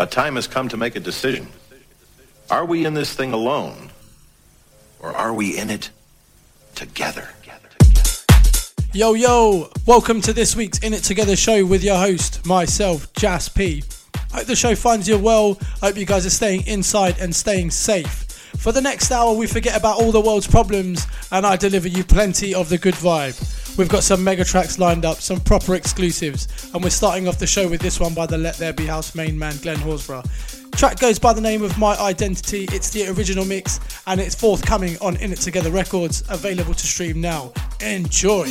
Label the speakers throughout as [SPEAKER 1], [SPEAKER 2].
[SPEAKER 1] A time has come to make a decision. Are we in this thing alone? Or are we in it together?
[SPEAKER 2] Yo, yo, welcome to this week's In It Together show with your host, myself, Jas P. Hope the show finds you well. Hope you guys are staying inside and staying safe. For the next hour, we forget about all the world's problems and I deliver you plenty of the good vibe. We've got some mega tracks lined up, some proper exclusives, and we're starting off the show with this one by the Let There Be House main man, Glenn Horsburgh. Track goes by the name of My Identity. It's the original mix and it's forthcoming on In It Together Records, available to stream now. Enjoy.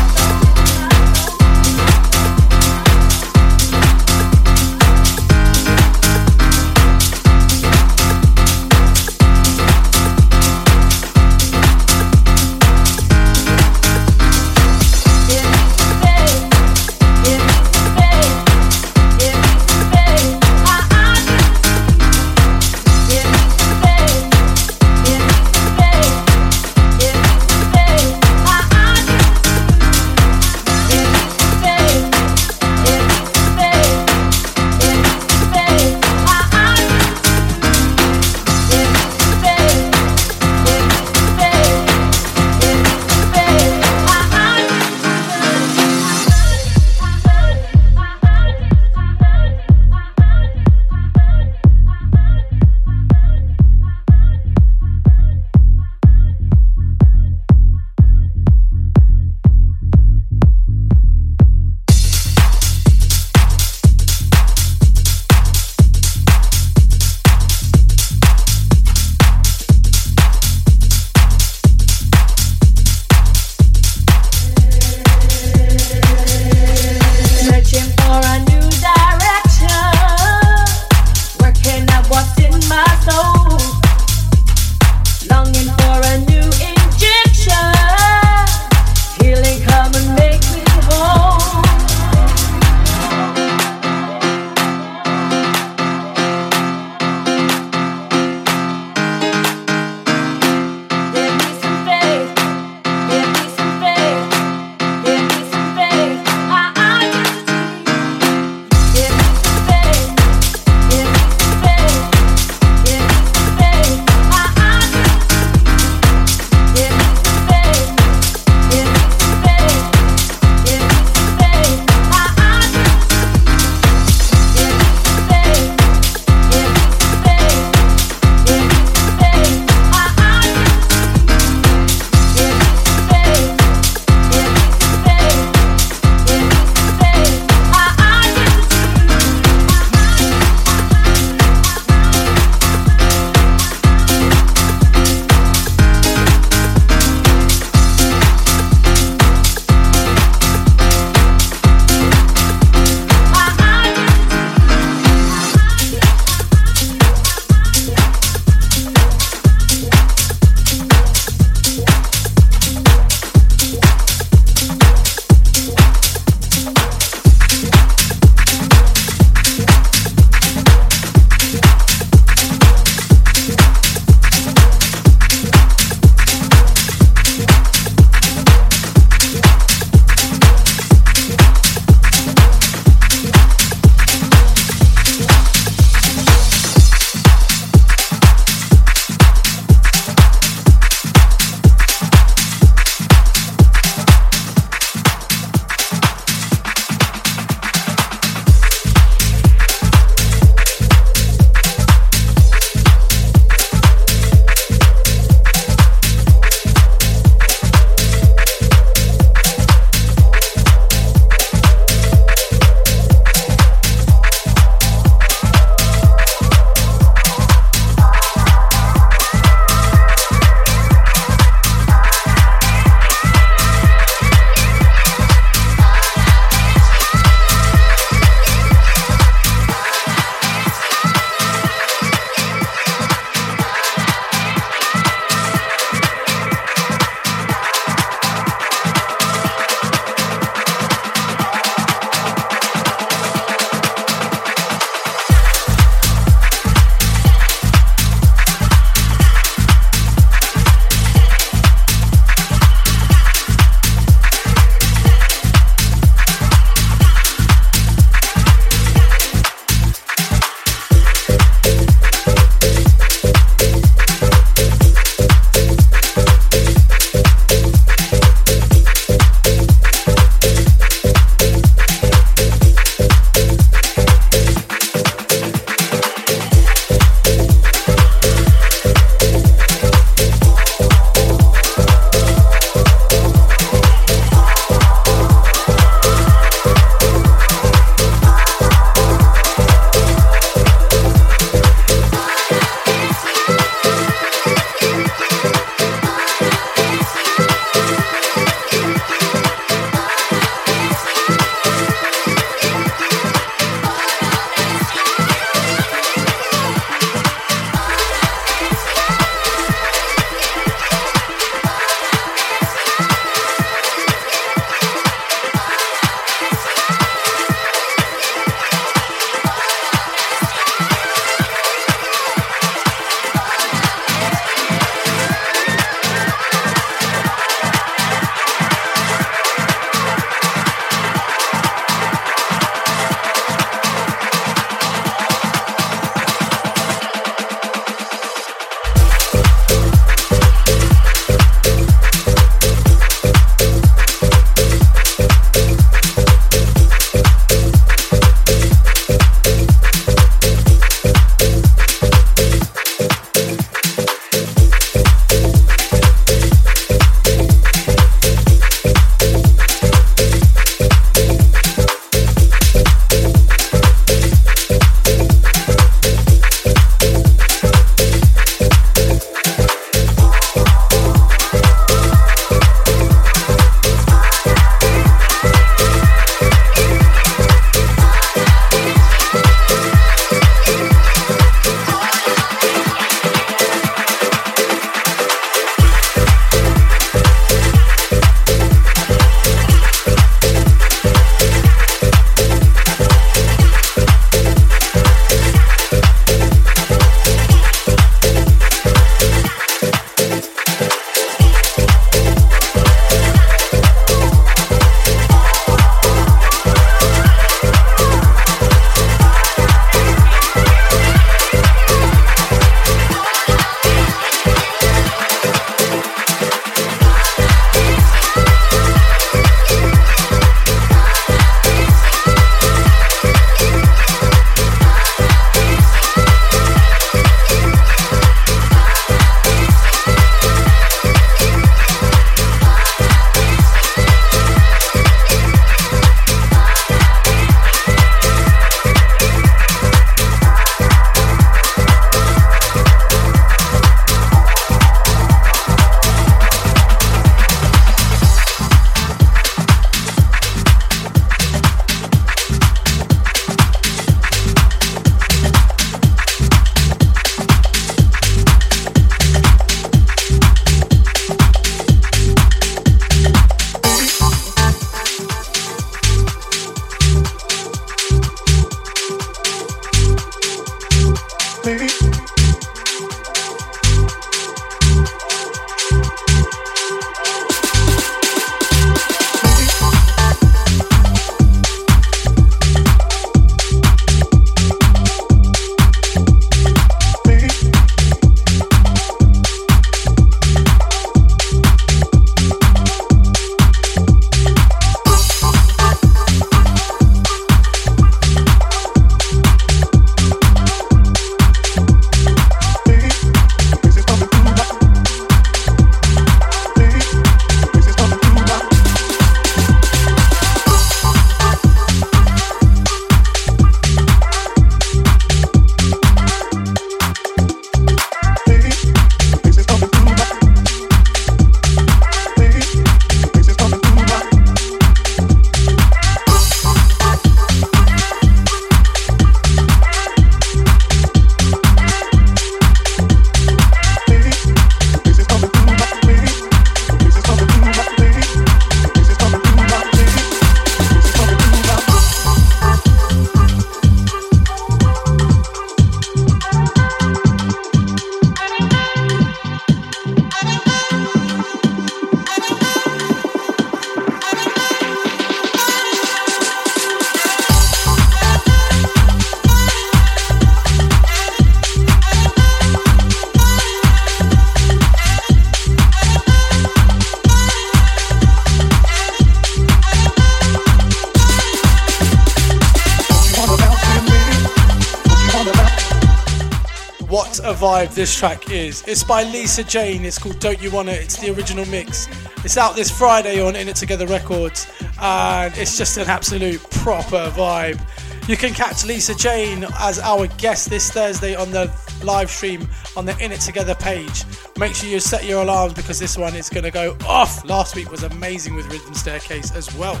[SPEAKER 3] This track is. It's by Lisa Jane. It's called Don't You Wanna. It's the original mix. It's out this Friday on In It Together Records, and it's just an absolute proper vibe. You can catch Lisa Jane as our guest this Thursday on the live stream on the In It Together page. Make sure you set your alarms because this one is going to go off. Last week was amazing with Rhythm Staircase as well.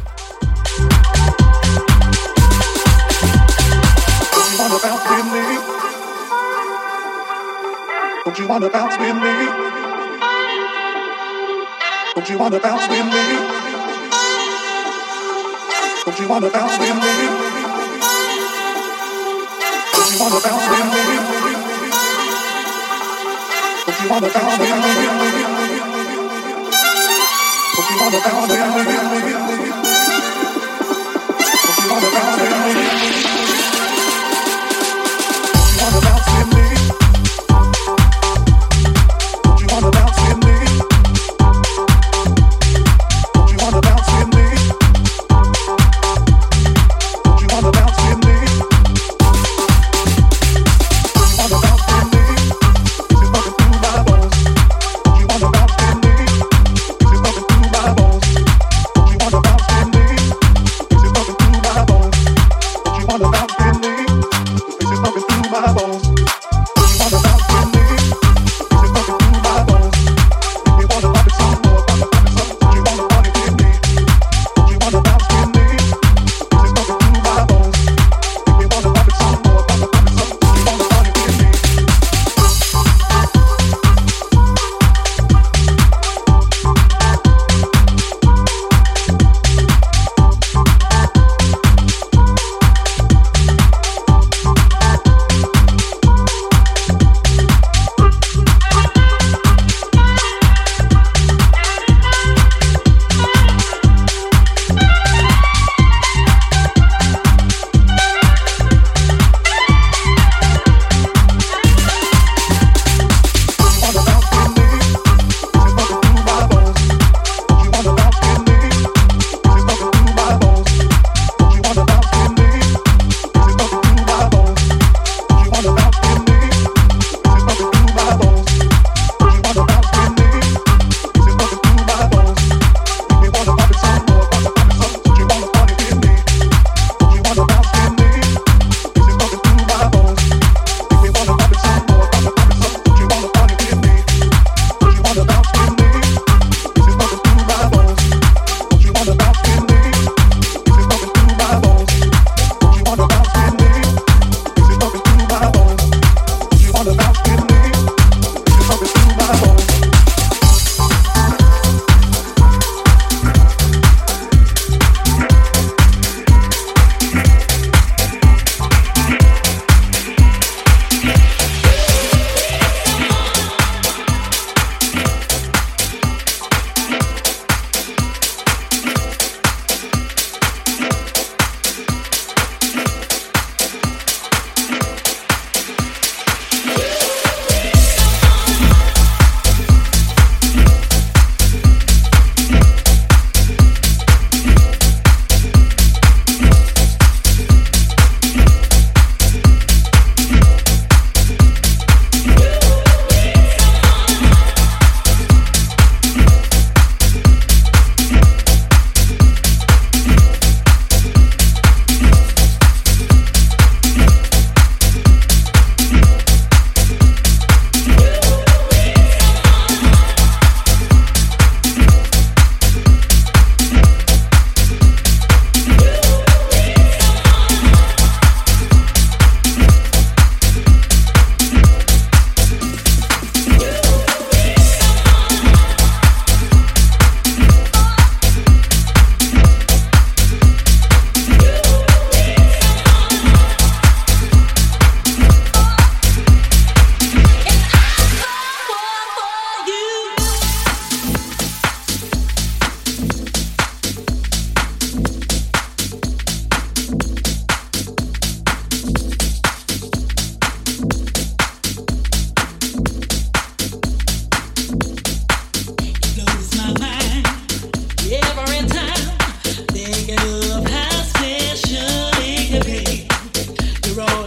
[SPEAKER 4] Me? Don't you wanna bounce with me? Don't you wanna bounce with me? Don't you wanna bounce with me? Don't you wanna bounce with me? Don't you wanna bounce with me? Don't you wanna bounce with me? Don't you wanna bounce with me?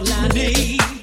[SPEAKER 4] I need.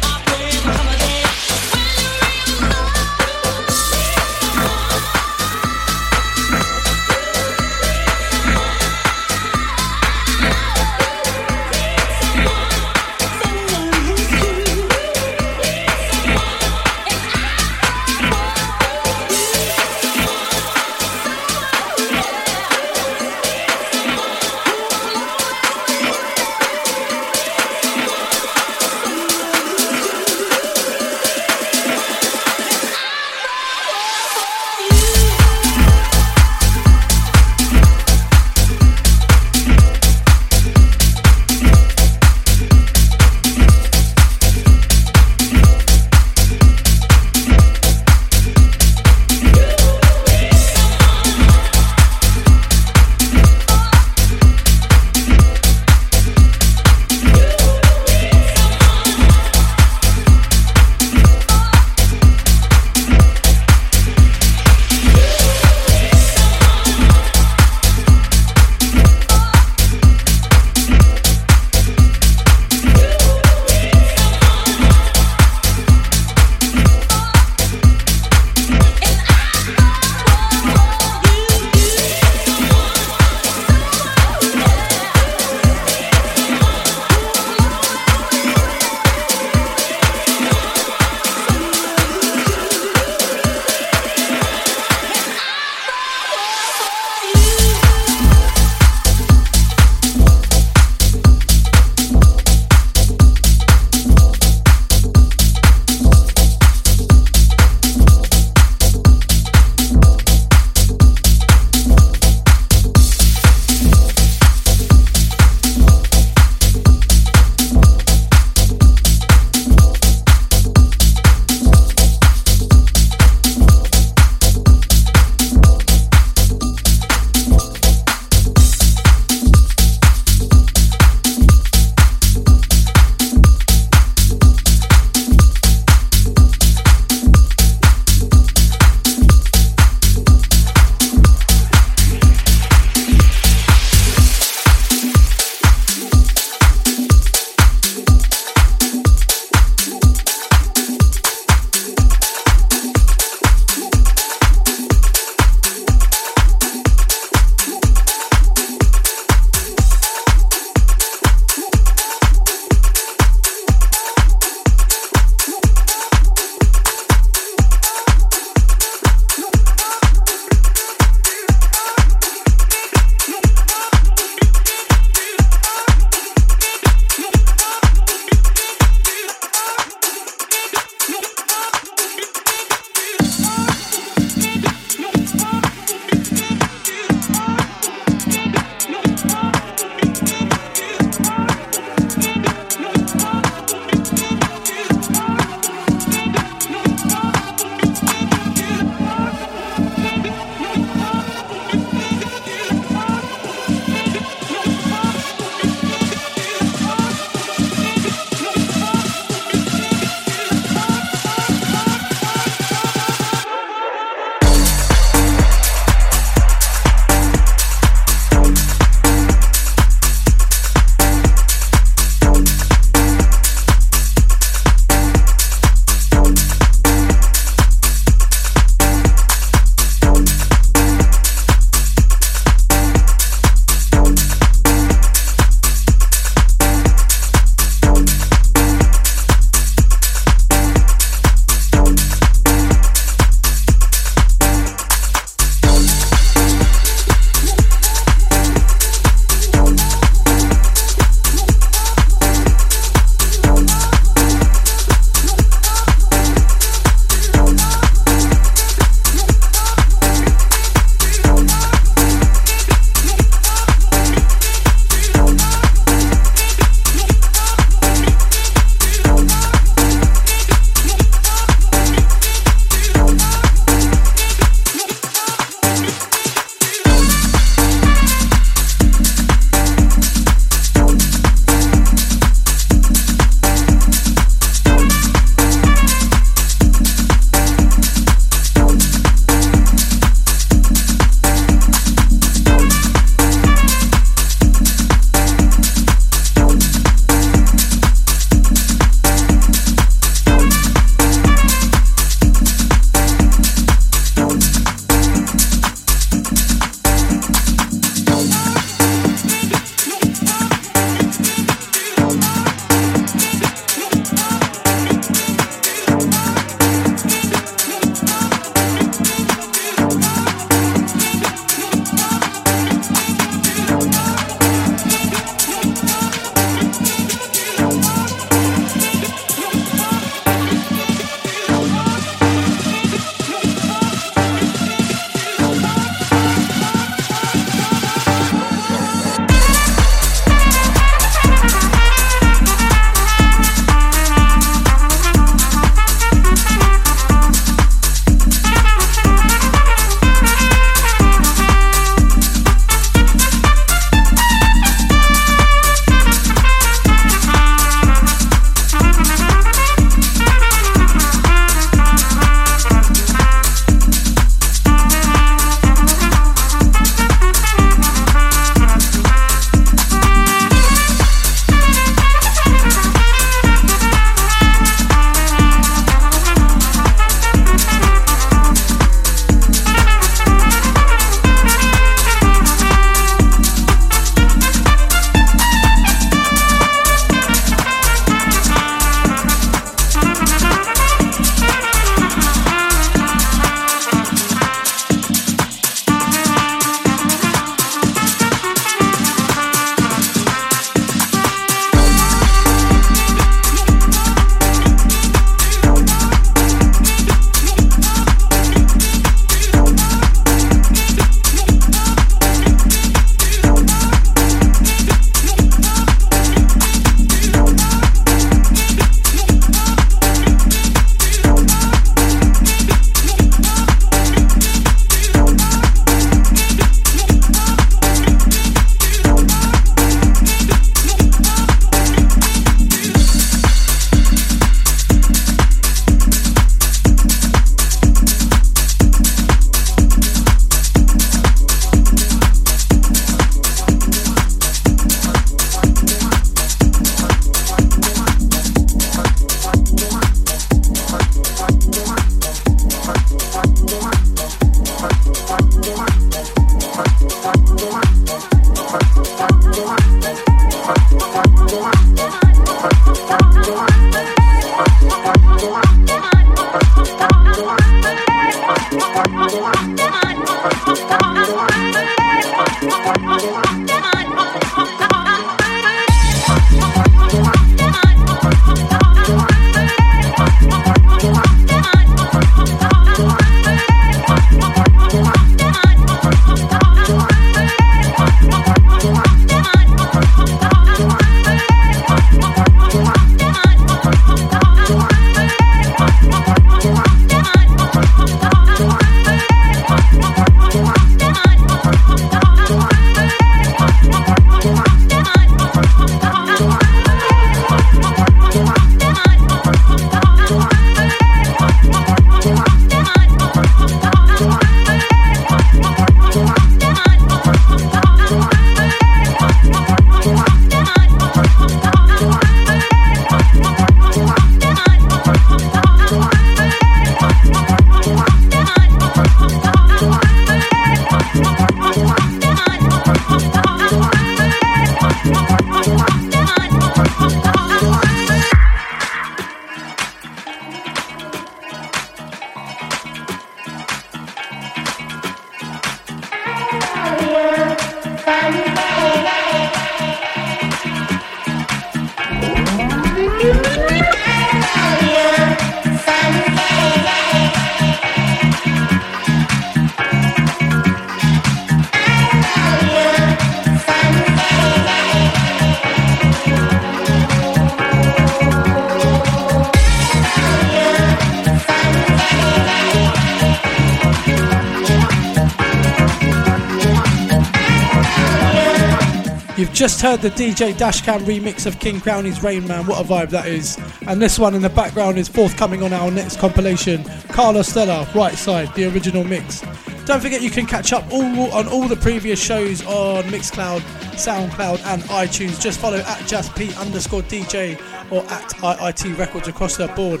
[SPEAKER 5] Just heard the DJ Dashcam remix of King Crowley's Rain Man. What a vibe that is. And this one in the background is forthcoming on our next compilation. Carlos Stella, Right Side, the original mix. Don't forget you can catch up all on all the previous shows on Mixcloud, SoundCloud, and iTunes. Just follow at JasP underscore DJ or at IIT Records across the board.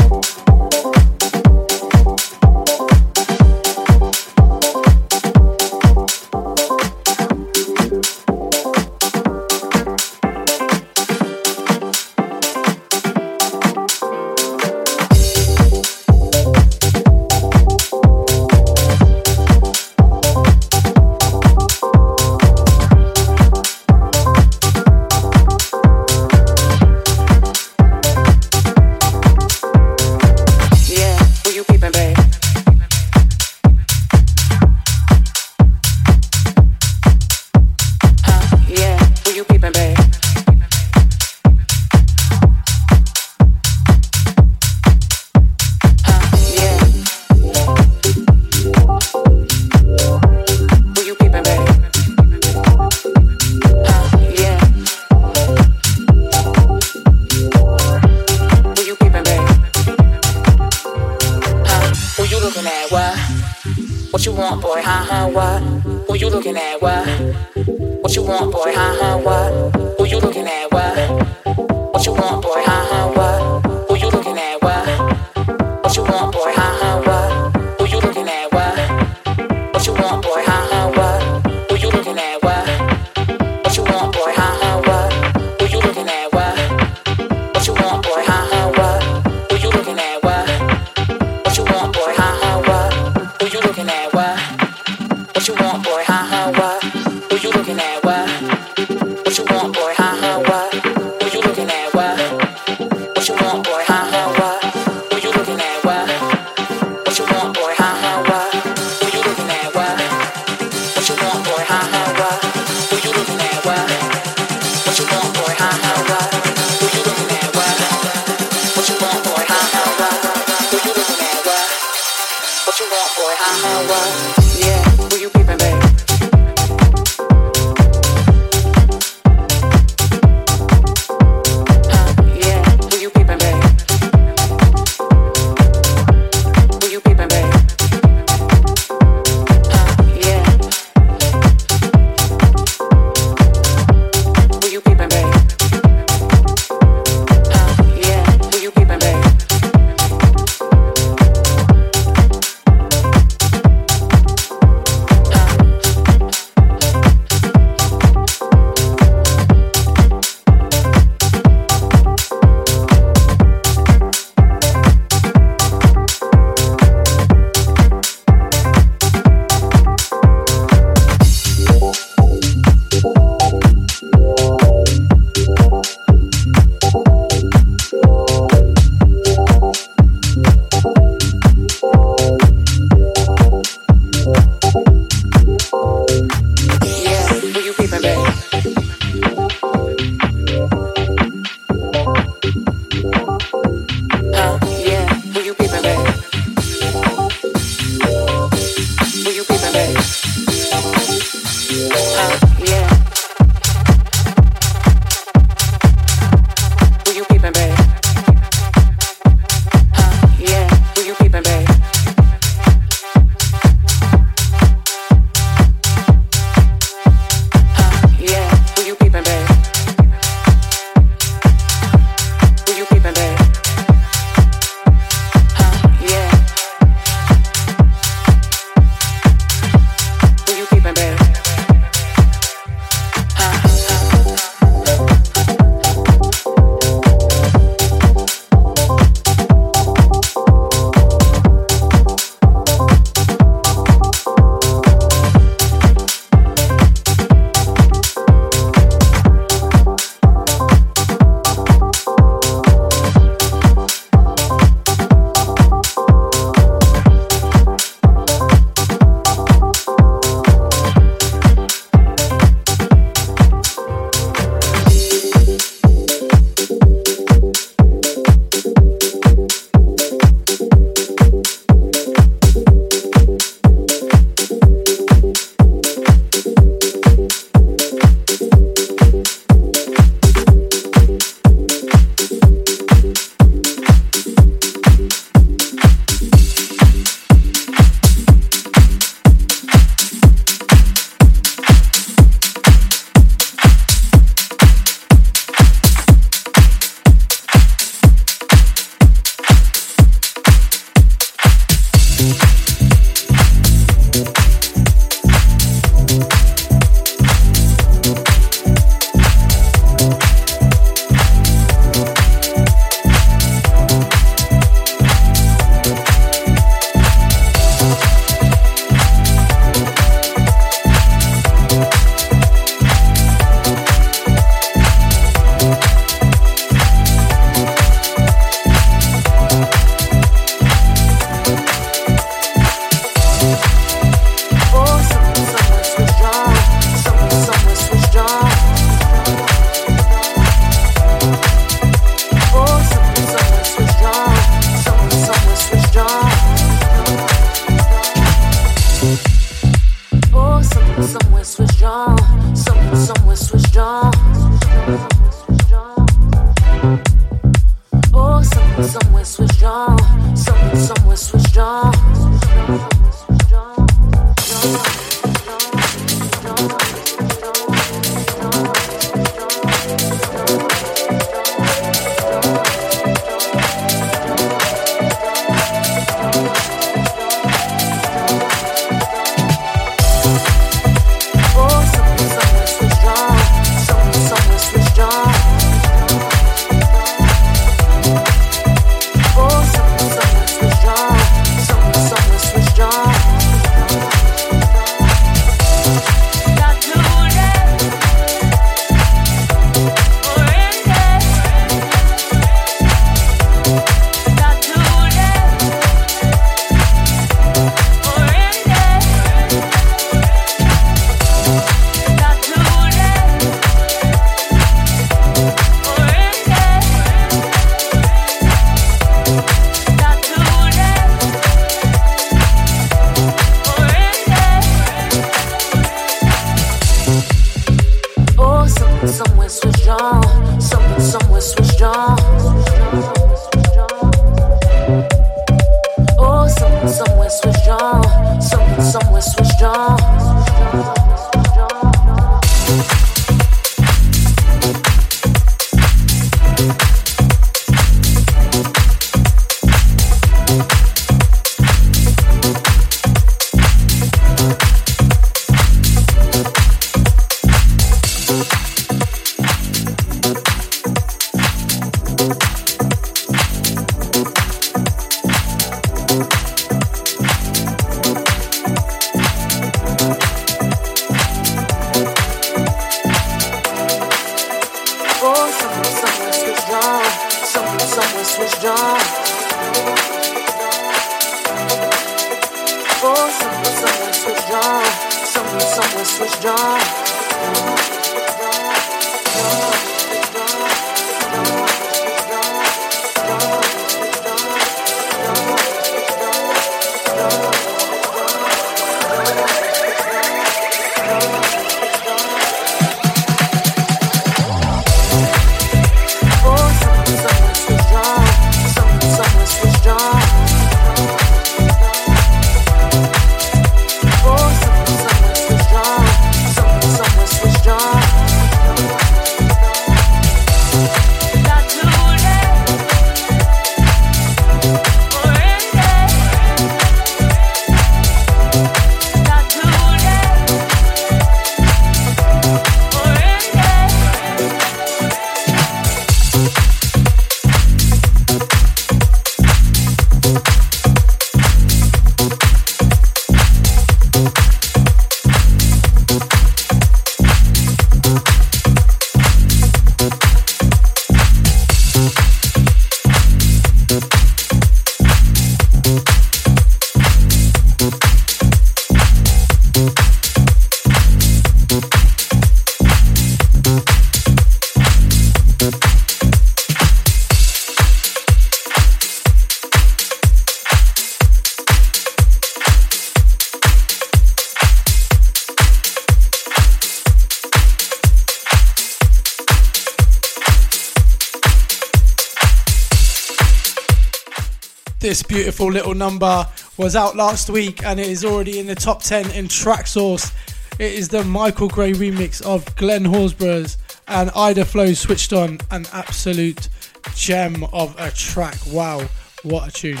[SPEAKER 3] This beautiful little number was out last week and it is already in the top 10 in Traxsource. It is the Michael Gray remix of Glenn Horsborough's and Ida Flow switched on. An absolute gem of a track. Wow, what a tune.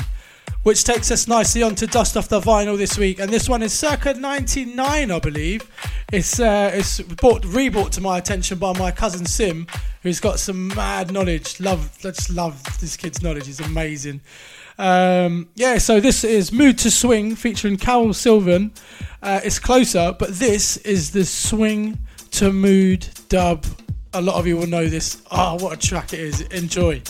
[SPEAKER 3] Which takes us nicely on to Dust Off the Vinyl this week. And this one is circa 99, I believe. It's uh, it's brought, rebought to my attention by my cousin Sim, who's got some mad knowledge. Love, let's love this kid's knowledge. It's amazing. Um, yeah, so this is Mood II Swing featuring Carol Sylvan. Uh, it's closer, but this is the Swing to Mood dub. A lot of you will know this. Oh, what a track it is. Enjoy.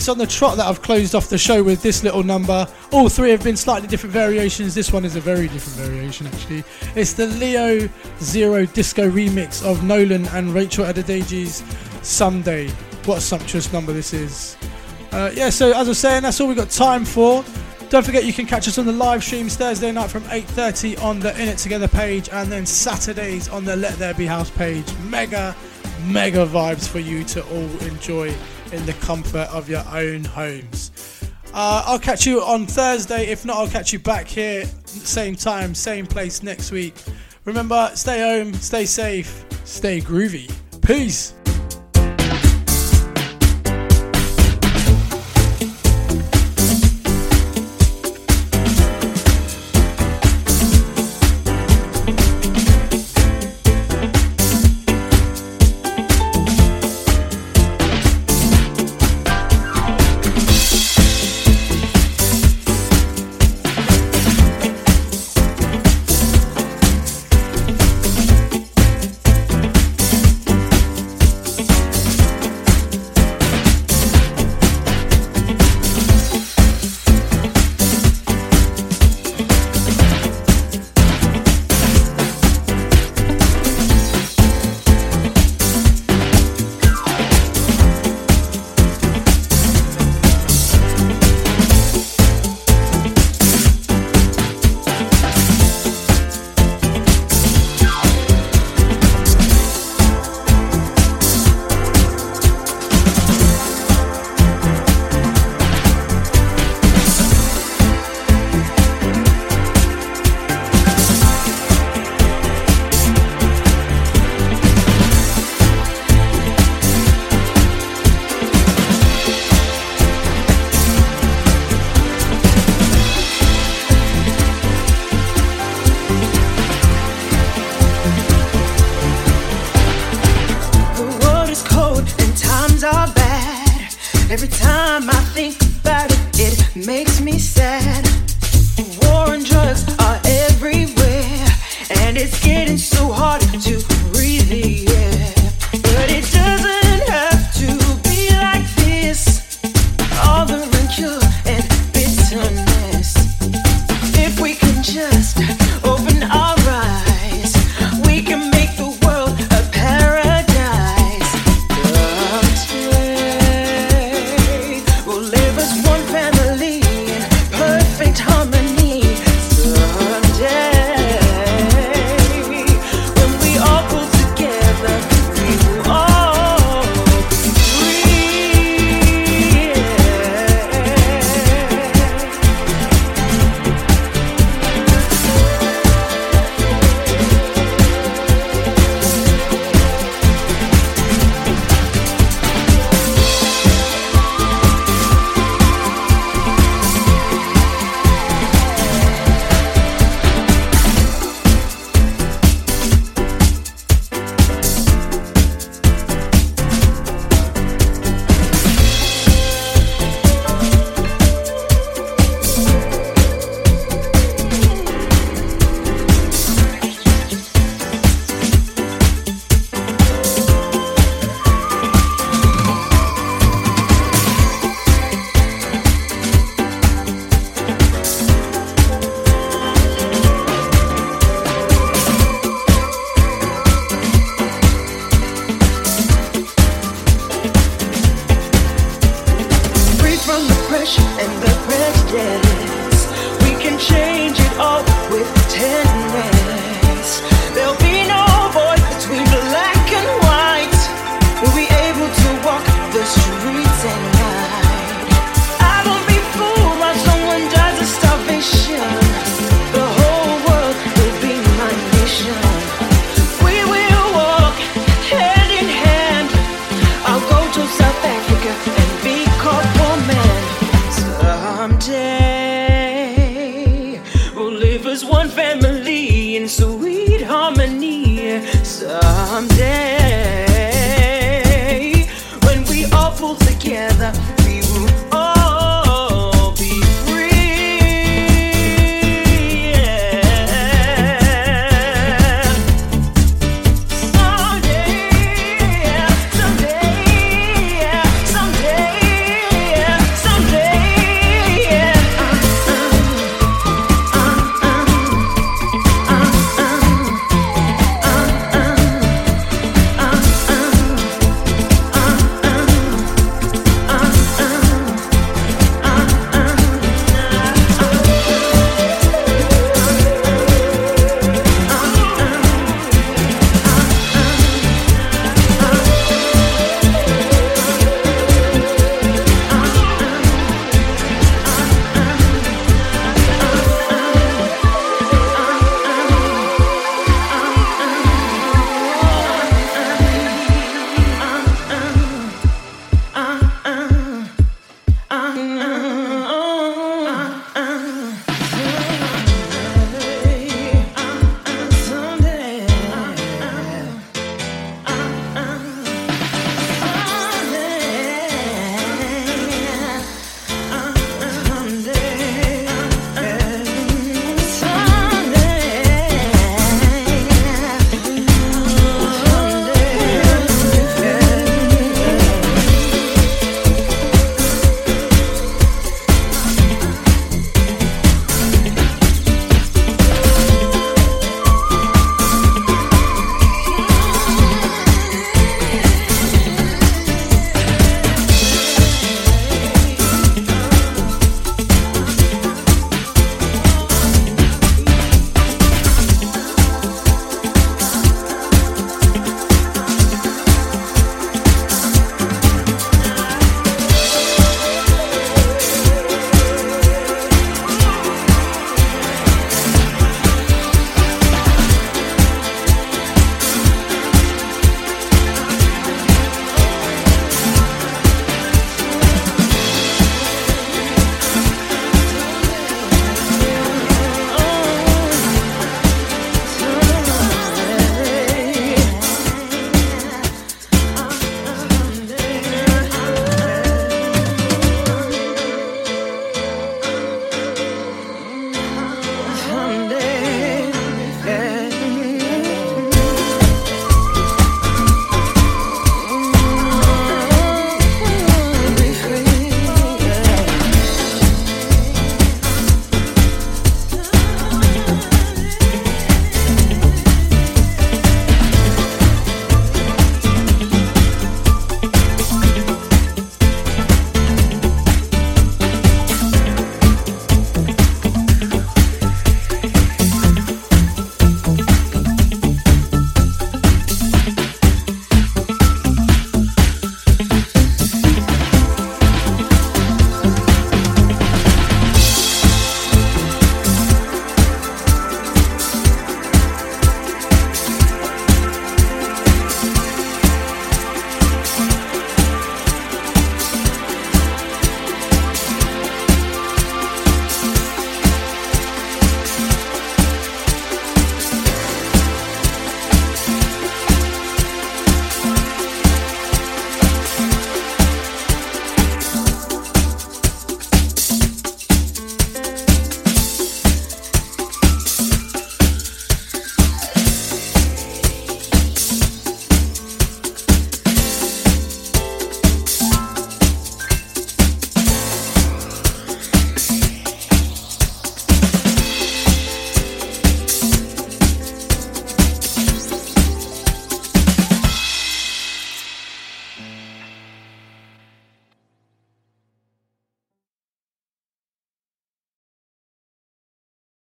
[SPEAKER 2] Weeks on the trot that I've closed off the show with this little number. All three have been slightly different variations. This one is a very different variation, actually. It's the Leo Zero Disco remix of Nolan and Rachel Adedeji's Someday. What a sumptuous number this is. Uh, yeah, so as I was saying, that's all we've got time for. Don't forget you can catch us on the live streams Thursday night from 8.30 on the In It Together page and then Saturdays on the Let There Be House page. Mega, mega vibes for you to all enjoy in the comfort of your own homes. Uh, I'll catch you on Thursday. If not, I'll catch you back here, same time, same place next week. Remember, stay home, stay safe, stay groovy. Peace.